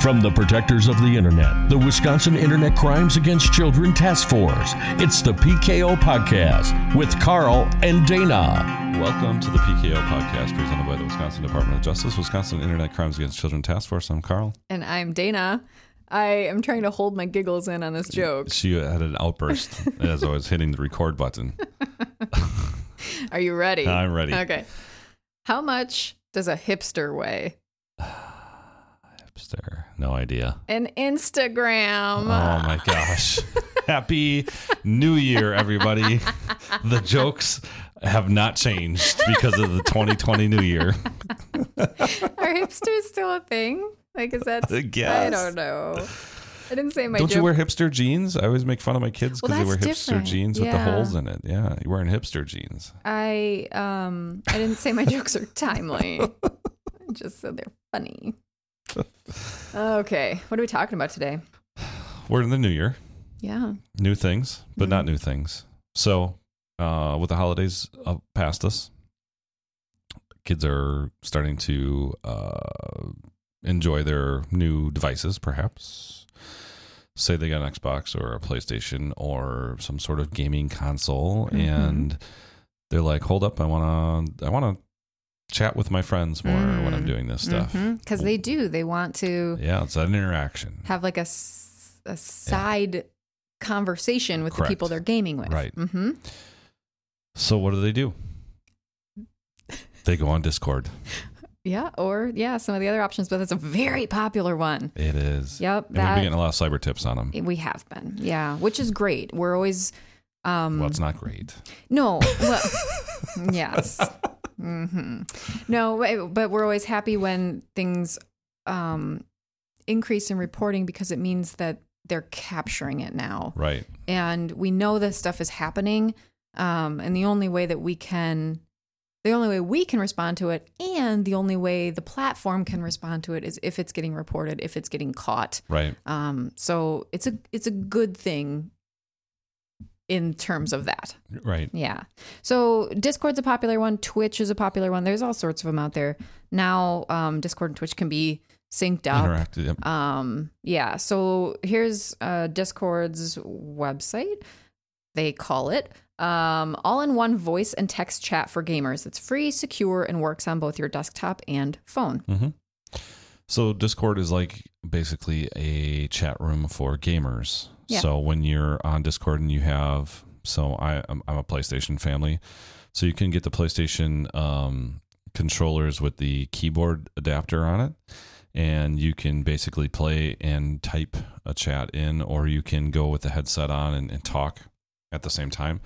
From the protectors of the internet, the Wisconsin Internet Crimes Against Children Task Force, it's the PKO Podcast with Carl and Dana. Welcome to the PKO Podcast presented by the Wisconsin Department of Justice, Wisconsin Internet Crimes Against Children Task Force. I'm Carl. And I'm Dana. I am trying to hold my giggles in on this joke. She had an outburst as I was hitting the record button. Are you ready? I'm ready. Okay. How much does a hipster weigh? Hipster. No idea. An Instagram. Oh my gosh. Happy New Year, everybody. The jokes have not changed because of the 2020 New Year. Are hipsters still a thing? Like, is that? I guess. I don't know. I didn't say my Don't joke. you wear hipster jeans? I always make fun of my kids because Well, they wear hipster different. jeans with the holes in it. Yeah, you're wearing hipster jeans. I um I didn't say my jokes are timely. I just said they're funny. Okay, what are we talking about today? We're in the new year. Yeah. new things, but Mm-hmm. not new things. So, uh, with the holidays uh, past us, kids are starting to uh, enjoy their new devices, perhaps. Say they got an Xbox or a PlayStation or some sort of gaming console, Mhm. and they're like, "Hold up, I want to, I want to chat with my friends more when I'm Mm. doing this stuff." Because they do. They want to Yeah, it's an interaction. have like a, a side conversation with Correct. the people they're gaming with. Right. Mm-hmm. So, what do they do? They go on Discord. Yeah. Or, yeah, some of the other options, but that's a very popular one. It is. Yep. And we've been getting a lot of cyber tips on them. we have been. Yeah. Which is great. We're always. Um, Well, it's not great. No. Well, yes. Hmm No, but- but we're always happy when things um, increase in reporting because it means that they're capturing it now, Right. and we know this stuff is happening. Um, and the only way that we can, the only way we can respond to it, and the only way the platform can respond to it is if it's getting reported, if it's getting caught. Right. Um, so it's a it's a good thing in terms of that. Right. Yeah. So Discord's a popular one. Twitch is a popular one. There's all sorts of them out there. Now, um, Discord and Twitch can be synced up. Interactive. Yep. Um, yeah. So here's uh, Discord's website. They call it um, all in one voice and text chat for gamers. It's free, secure, and works on both your desktop and phone. hmm So Discord is like basically a chat room for gamers. Yeah. So when you're on Discord and you have, so I, I'm, I'm a PlayStation family, so you can get the PlayStation um, controllers with the keyboard adapter on it, and you can basically play and type a chat in, or you can go with the headset on and, and talk at the same time,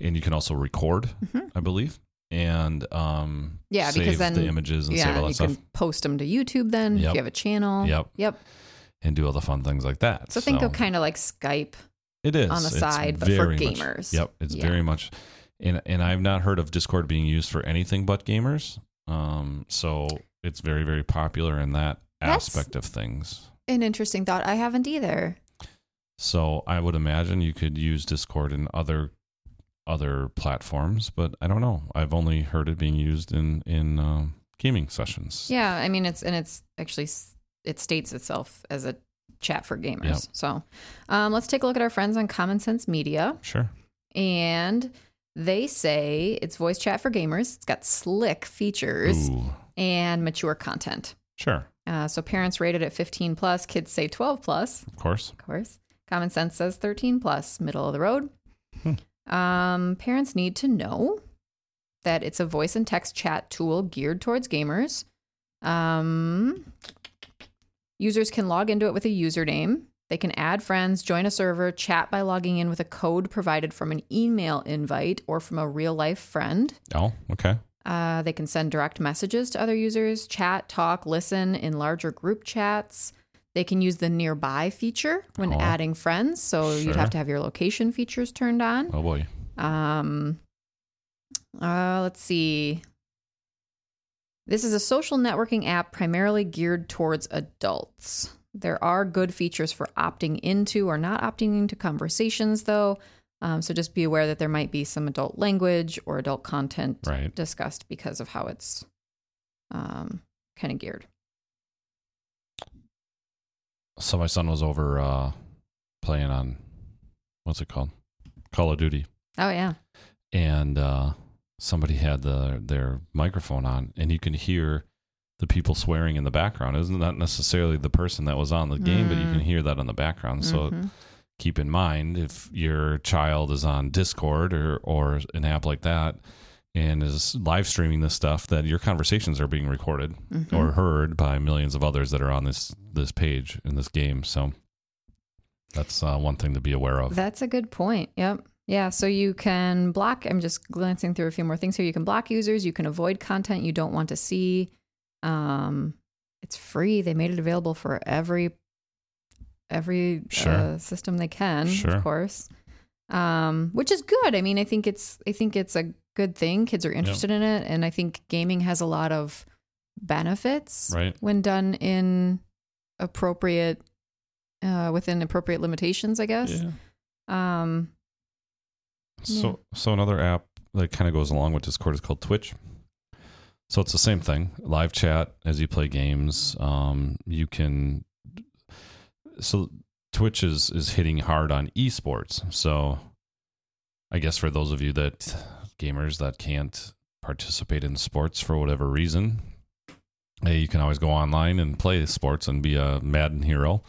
and you can also record, I believe, and um, Mm-hmm. Yeah, save because then the images and save yeah, all that you stuff. can post them to YouTube. Then if you have a channel. Yep. Yep. And do all the fun things like that. So think of kind of like Skype. it is on the side, but for very much- gamers. yep, it's Yeah. very much, and and I've not heard of Discord being used for anything but gamers. Um, so it's very very popular in that That's- aspect of things. An interesting thought. I haven't either. So I would imagine you could use Discord in other other platforms, but I don't know. I've only heard it being used in in um, gaming sessions. Yeah, I mean it's and it's actually it states itself as a chat for gamers. Yep. So, um, let's take a look at our friends on Common Sense Media, Sure. and they say it's voice chat for gamers. It's got slick features Ooh, and mature content. sure. Uh, so parents rated at 15 plus, kids say 12 plus. Of course. Of course. Common sense says 13 plus, middle of the road. Um, parents need to know that it's a voice and text chat tool geared towards gamers. Um, users can log into it with a username. They can add friends, join a server, chat by logging in with a code provided from an email invite or from a real life friend. Oh, okay. Uh, they can send direct messages to other users, chat, talk, listen in larger group chats. They can use the nearby feature when Oh. adding friends. So you'd have to have your location features turned on. Oh boy. Um, uh, let's see. This is a social networking app primarily geared towards adults. There are good features for opting into or not opting into conversations, though. Um, so just be aware that there might be some adult language or adult content Right. discussed because of how it's um, kind of geared. so my son was over uh, playing on what's it called, Call of Duty, Oh yeah. and uh, somebody had the their microphone on, and you can hear the people swearing in the background. Isn't that necessarily the person that was on the game, but you can Mm. hear that in the background. So Mhm. keep in mind if your child is on Discord or or an app like that and is live streaming this stuff, that your conversations are being recorded Mhm. or heard by millions of others that are on this this page in this game. So that's uh, one thing to be aware of. That's a good point. Yep. Yeah. So you can block. I'm just glancing through a few more things here. You can block users. You can avoid content you don't want to see. Um, it's free. They made it available for every every Sure. uh, system they can, Sure. of course. Um, which is good. I mean, I think it's I think it's a good thing. Kids are interested in it, and I think gaming has a lot of benefits Right. when done in appropriate uh, within appropriate limitations. I guess. Yeah. Um, So so another app that kind of goes along with Discord is called Twitch. So it's the same thing, live chat as you play games. Um, you can so Twitch is is hitting hard on esports. So I guess for those of you that gamers that can't participate in sports for whatever reason, hey, you can always go online and play sports and be a Madden hero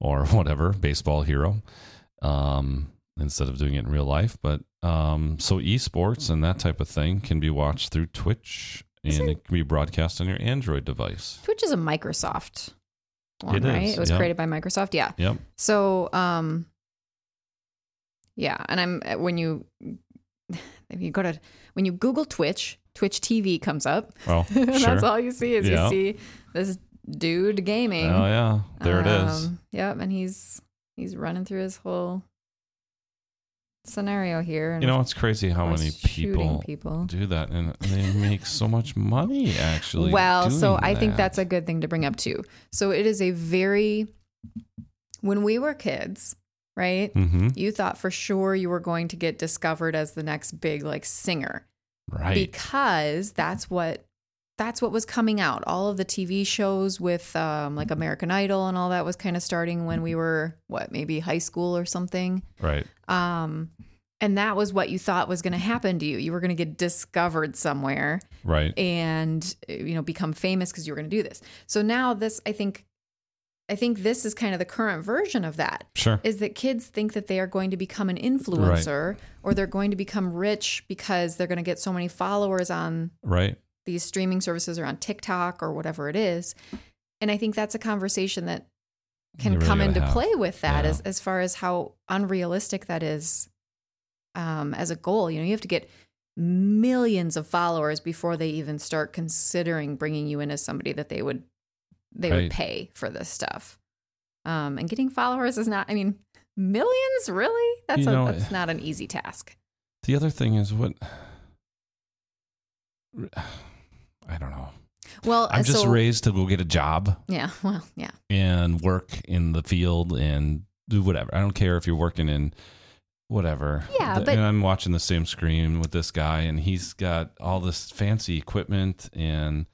or whatever baseball hero. Um, instead of doing it in real life. But um, so esports and that type of thing can be watched through Twitch and it can be broadcast on your Android device. Twitch is a Microsoft one, It right? is, It was yeah. created by Microsoft. Yeah. Yep. So, um, yeah, and I'm uh, when you if you go to when you Google Twitch, Twitch TV comes up. Oh, That's sure. all you see is Yeah. you see this dude gaming. Oh yeah, there it is. Um, Yep, and he's he's running through his whole scenario here. And You know, it's crazy how many people, people. do that, and they make so much money. Actually, Well, so I think that's a good thing to bring up too. So it is a very when we were kids, right? Mhm. You thought for sure you were going to get discovered as the next big like singer right. because that's what that's what was coming out. All of the TV shows with um, like American Idol and all that was kind of starting when we were what maybe high school or something. right. Um, and that was what you thought was going to happen to you. You were going to get discovered somewhere Right. and you know become famous because you were going to do this. So now this, I think, I think this is kind of the current version of that. Sure. Is that kids think that they are going to become an influencer or they're going to become rich because they're going to get so many followers on Right. These streaming services or on TikTok or whatever it is. And I think that's a conversation that can really come into have. play with that Yeah. as, as far as how unrealistic that is um, as a goal. You know, you have to get millions of followers before they even start considering bringing you in as somebody that they would they Right. would pay for this stuff. Um, and getting followers is not. I mean, millions really? That's You a, know, that's not an easy task. The other thing is what I don't know. Well, I'm just so, raised to go get a job. Yeah. Well, yeah. and work in the field and do whatever. I don't care if you're working in whatever. Yeah, The- but- and I'm watching the same screen with this guy, and he's got all this fancy equipment, and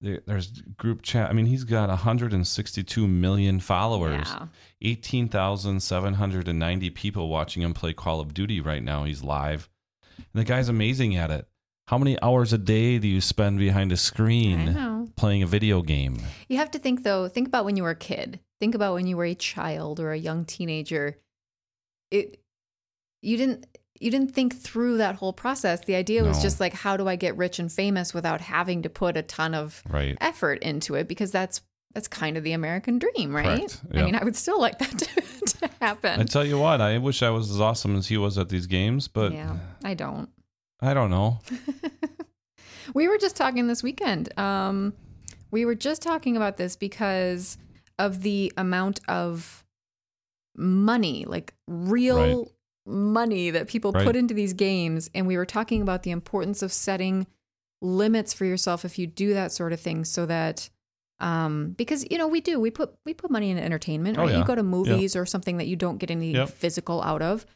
there, there's group chat. I mean, he's got 162 million followers, Yeah. 18,790 people watching him play Call of Duty right now. He's live, and the guy's amazing at it. How many hours a day do you spend behind a screen playing a video game? You have to think though, think about when you were a kid. Think about when you were a child or a young teenager. It you didn't you didn't think through that whole process. The idea was just like how do I get rich and famous without having to put a ton of Right. effort into it because that's that's kind of the American dream, right? Correct. I mean, I would still like that to, to happen. I tell you what, I wish I was as awesome as he was at these games, but yeah, I don't. I don't know. we were just talking this weekend. Um, we were just talking about this because of the amount of money, like real Right. money that people Right. put into these games. And we were talking about the importance of setting limits for yourself if you do that sort of thing so that um because you know we do we put we put money into entertainment Oh, yeah. you go to movies or something that you don't get any Yep. physical out of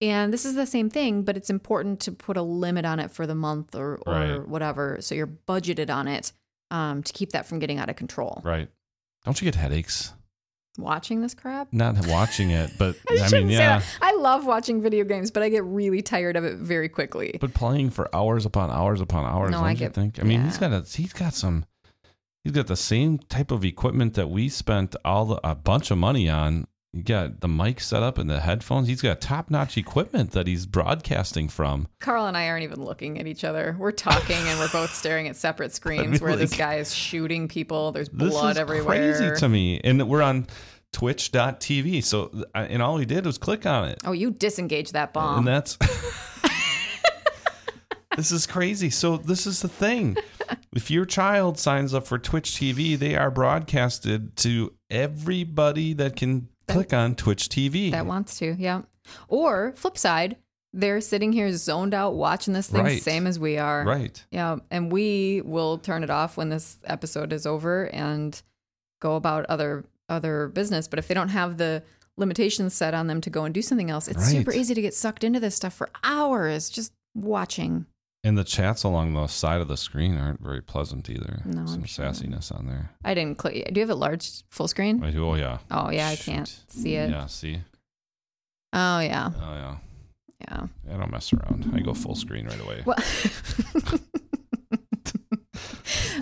and this is the same thing but it's important to put a limit on it for the month or or Right. whatever so you're budgeted on it um to keep that from getting out of control Right. Don't you get headaches? watching this crap. Not watching it, but I, shouldn't mean, yeah. I love watching video games, but I get really tired of it very quickly. But playing for hours upon hours upon hours, No, I get- think? I mean, he's got a he's got some he's got the same type of equipment that we spent all the, a bunch of money on. You got the mic set up and the headphones. He's got top notch equipment that he's broadcasting from. Carl and I aren't even looking at each other. We're talking and we're both staring at separate screens where this guy is shooting people. There's This blood is everywhere. crazy to me. And we're on twitch.tv. So and all he did was click on it. Oh, you disengage that bomb. And that's This is crazy. So this is the thing. If your child signs up for Twitch TV, they are broadcasted to everybody that can click on Twitch TV. that wants to, yeah. Or flip side, they're sitting here zoned out watching this thing, Right. same as we are. right. Yeah, and we will turn it off when this episode is over and go about other other business. But if they don't have the limitations set on them to go and do something else, it's Right. super easy to get sucked into this stuff for hours just watching. And the chats along the side of the screen aren't very pleasant either. No, Some sure. sassiness on there. I didn't click. Do you have it large full screen? I do. Oh yeah. Oh yeah, I can't see it. Yeah. See. Oh yeah, Oh yeah. yeah. I don't mess around. I go full screen right away. Well,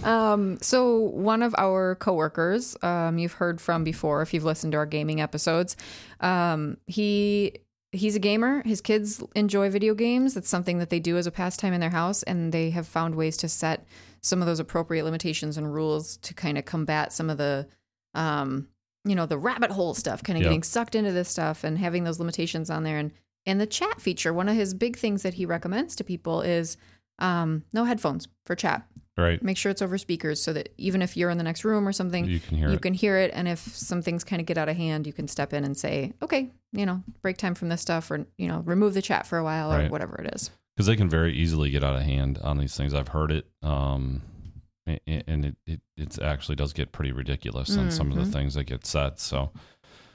um, so one of our coworkers, um, you've heard from before if you've listened to our gaming episodes. Um, he he's a gamer. His kids enjoy video games. It's something that they do as a pastime in their house, and they have found ways to set some of those appropriate limitations and rules to kind of combat some of the um you know the rabbit hole stuff kind of Yep. getting sucked into this stuff and having those limitations on there and and the chat feature one of his big things that he recommends to people is um no headphones for chat Right. make sure it's over speakers so that even if you're in the next room or something You can hear you it. can hear it and if some things kind of get out of hand you can step in and say okay you know break time from this stuff or you know remove the chat for a while or whatever it is because they can very easily get out of hand on these things. I've heard it, um, and it, it it actually does get pretty ridiculous on some of the things that get said. So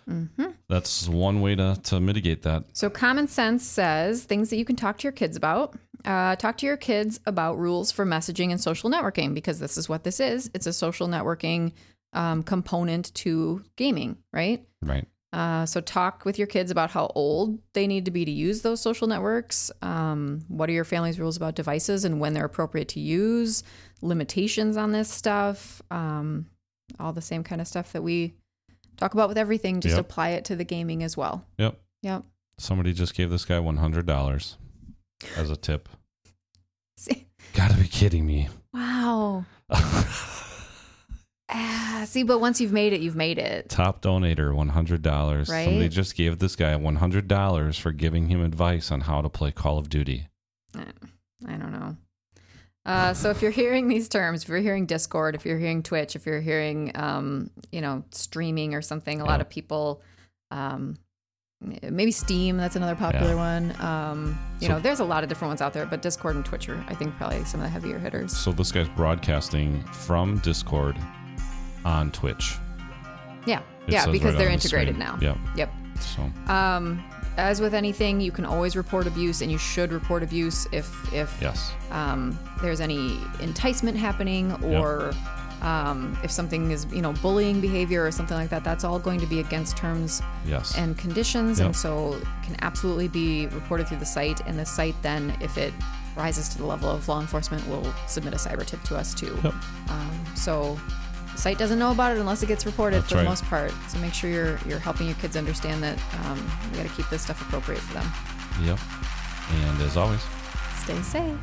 hmm that's one way to to mitigate that. So, common sense says things that you can talk to your kids about. Uh, talk to your kids about rules for messaging and social networking because this is what this is. It's a social networking um, component to gaming, right? Right. Uh, so, talk with your kids about how old they need to be to use those social networks. Um, what are your family's rules about devices and when they're appropriate to use? Limitations on this stuff. Um, all the same kind of stuff that we talk about with everything. Just Yep. apply it to the gaming as well. Yep. Yep. Somebody just gave this guy one hundred dollars as a tip. See- Gotta be kidding me. Wow. Ah, see, but once you've made it, you've made it. Top donator, one hundred dollars. Right? Somebody just gave this guy one hundred dollars for giving him advice on how to play Call of Duty. I don't know. Uh, so if you're hearing these terms, if you're hearing Discord, if you're hearing Twitch, if you're hearing, um, you know, streaming or something, a lot of people, um, maybe Steam, that's another popular one. Um, you So- know, there's a lot of different ones out there, but Discord and Twitch are, I think, probably some of the heavier hitters. So this guy's broadcasting from Discord on Twitch. Yeah, It yeah, because right they're on the integrated now. Yep. Yep. So Um, as with anything, you can always report abuse, and you should report abuse if if yes. um, there's any enticement happening or um, if something is you know bullying behavior or something like that. That's all going to be against terms Yes. and conditions, Yep. and so can absolutely be reported through the site. And the site then, if it rises to the level of law enforcement, will submit a cyber tip to us too. Yep. Um, so the site doesn't know about it unless it gets reported That's for right. the most part. So make sure you're you're helping your kids understand that um, we got to keep this stuff appropriate for them. Yep. And as always, Stay safe.